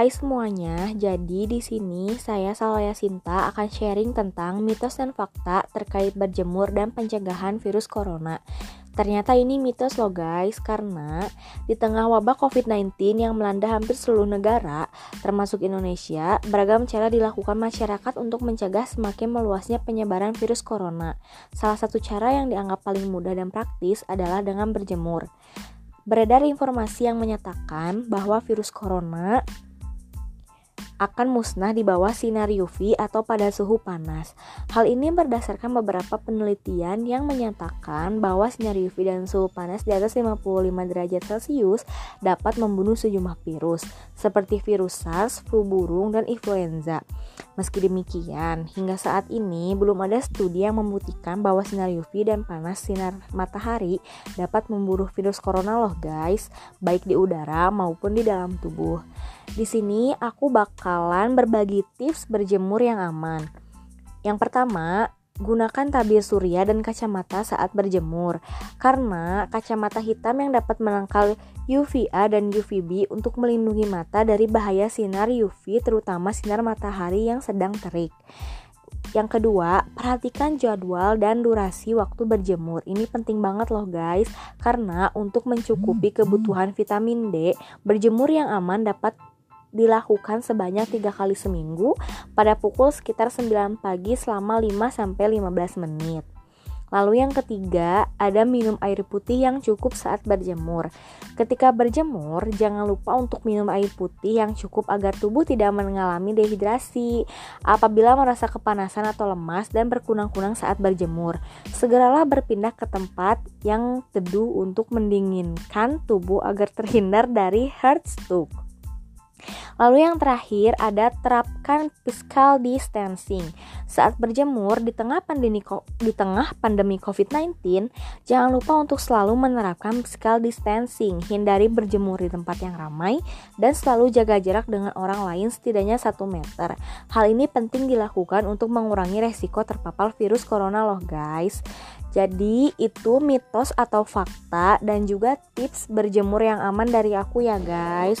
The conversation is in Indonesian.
Hai semuanya, jadi di sini saya Salaya Sinta akan sharing tentang mitos dan fakta terkait berjemur dan pencegahan virus corona. Ternyata ini mitos loh guys, karena di tengah wabah COVID-19 yang melanda hampir seluruh negara, termasuk Indonesia, beragam cara dilakukan masyarakat untuk mencegah semakin meluasnya penyebaran virus corona. Salah satu cara yang dianggap paling mudah dan praktis adalah dengan berjemur. Beredar informasi yang menyatakan bahwa virus corona akan musnah di bawah sinar UV atau pada suhu panas. Hal ini berdasarkan beberapa penelitian yang menyatakan bahwa sinar UV dan suhu panas di atas 55 derajat Celcius dapat membunuh sejumlah virus, seperti virus SARS, flu burung, dan influenza. Meski demikian, hingga saat ini belum ada studi yang membuktikan bahwa sinar UV dan panas sinar matahari dapat membunuh virus corona loh guys, baik di udara maupun di dalam tubuh. Di sini aku bakalan berbagi tips berjemur yang aman. Yang pertama, gunakan tabir surya dan kacamata saat berjemur karena kacamata hitam yang dapat menangkal UVA dan UVB untuk melindungi mata dari bahaya sinar UV terutama sinar matahari yang sedang terik. Yang kedua, perhatikan jadwal dan durasi waktu berjemur. Ini penting banget loh guys, karena untuk mencukupi kebutuhan vitamin D, berjemur yang aman dapat dilakukan sebanyak tiga kali seminggu pada pukul sekitar 9 pagi selama 5-15 menit. Lalu yang ketiga, ada minum air putih yang cukup saat berjemur. Ketika berjemur, jangan lupa untuk minum air putih yang cukup agar tubuh tidak mengalami dehidrasi. Apabila merasa kepanasan atau lemas dan berkunang-kunang saat berjemur, segeralah berpindah ke tempat yang teduh untuk mendinginkan tubuh agar terhindar dari heat stroke. Lalu yang terakhir ada terapkan physical distancing. Saat berjemur di tengah pandemi di tengah pandemi COVID-19, jangan lupa untuk selalu menerapkan physical distancing. Hindari berjemur di tempat yang ramai dan selalu jaga jarak dengan orang lain setidaknya 1 meter. Hal ini penting dilakukan untuk mengurangi resiko terpapar virus corona loh guys. Jadi itu mitos atau fakta dan juga tips berjemur yang aman dari aku ya guys.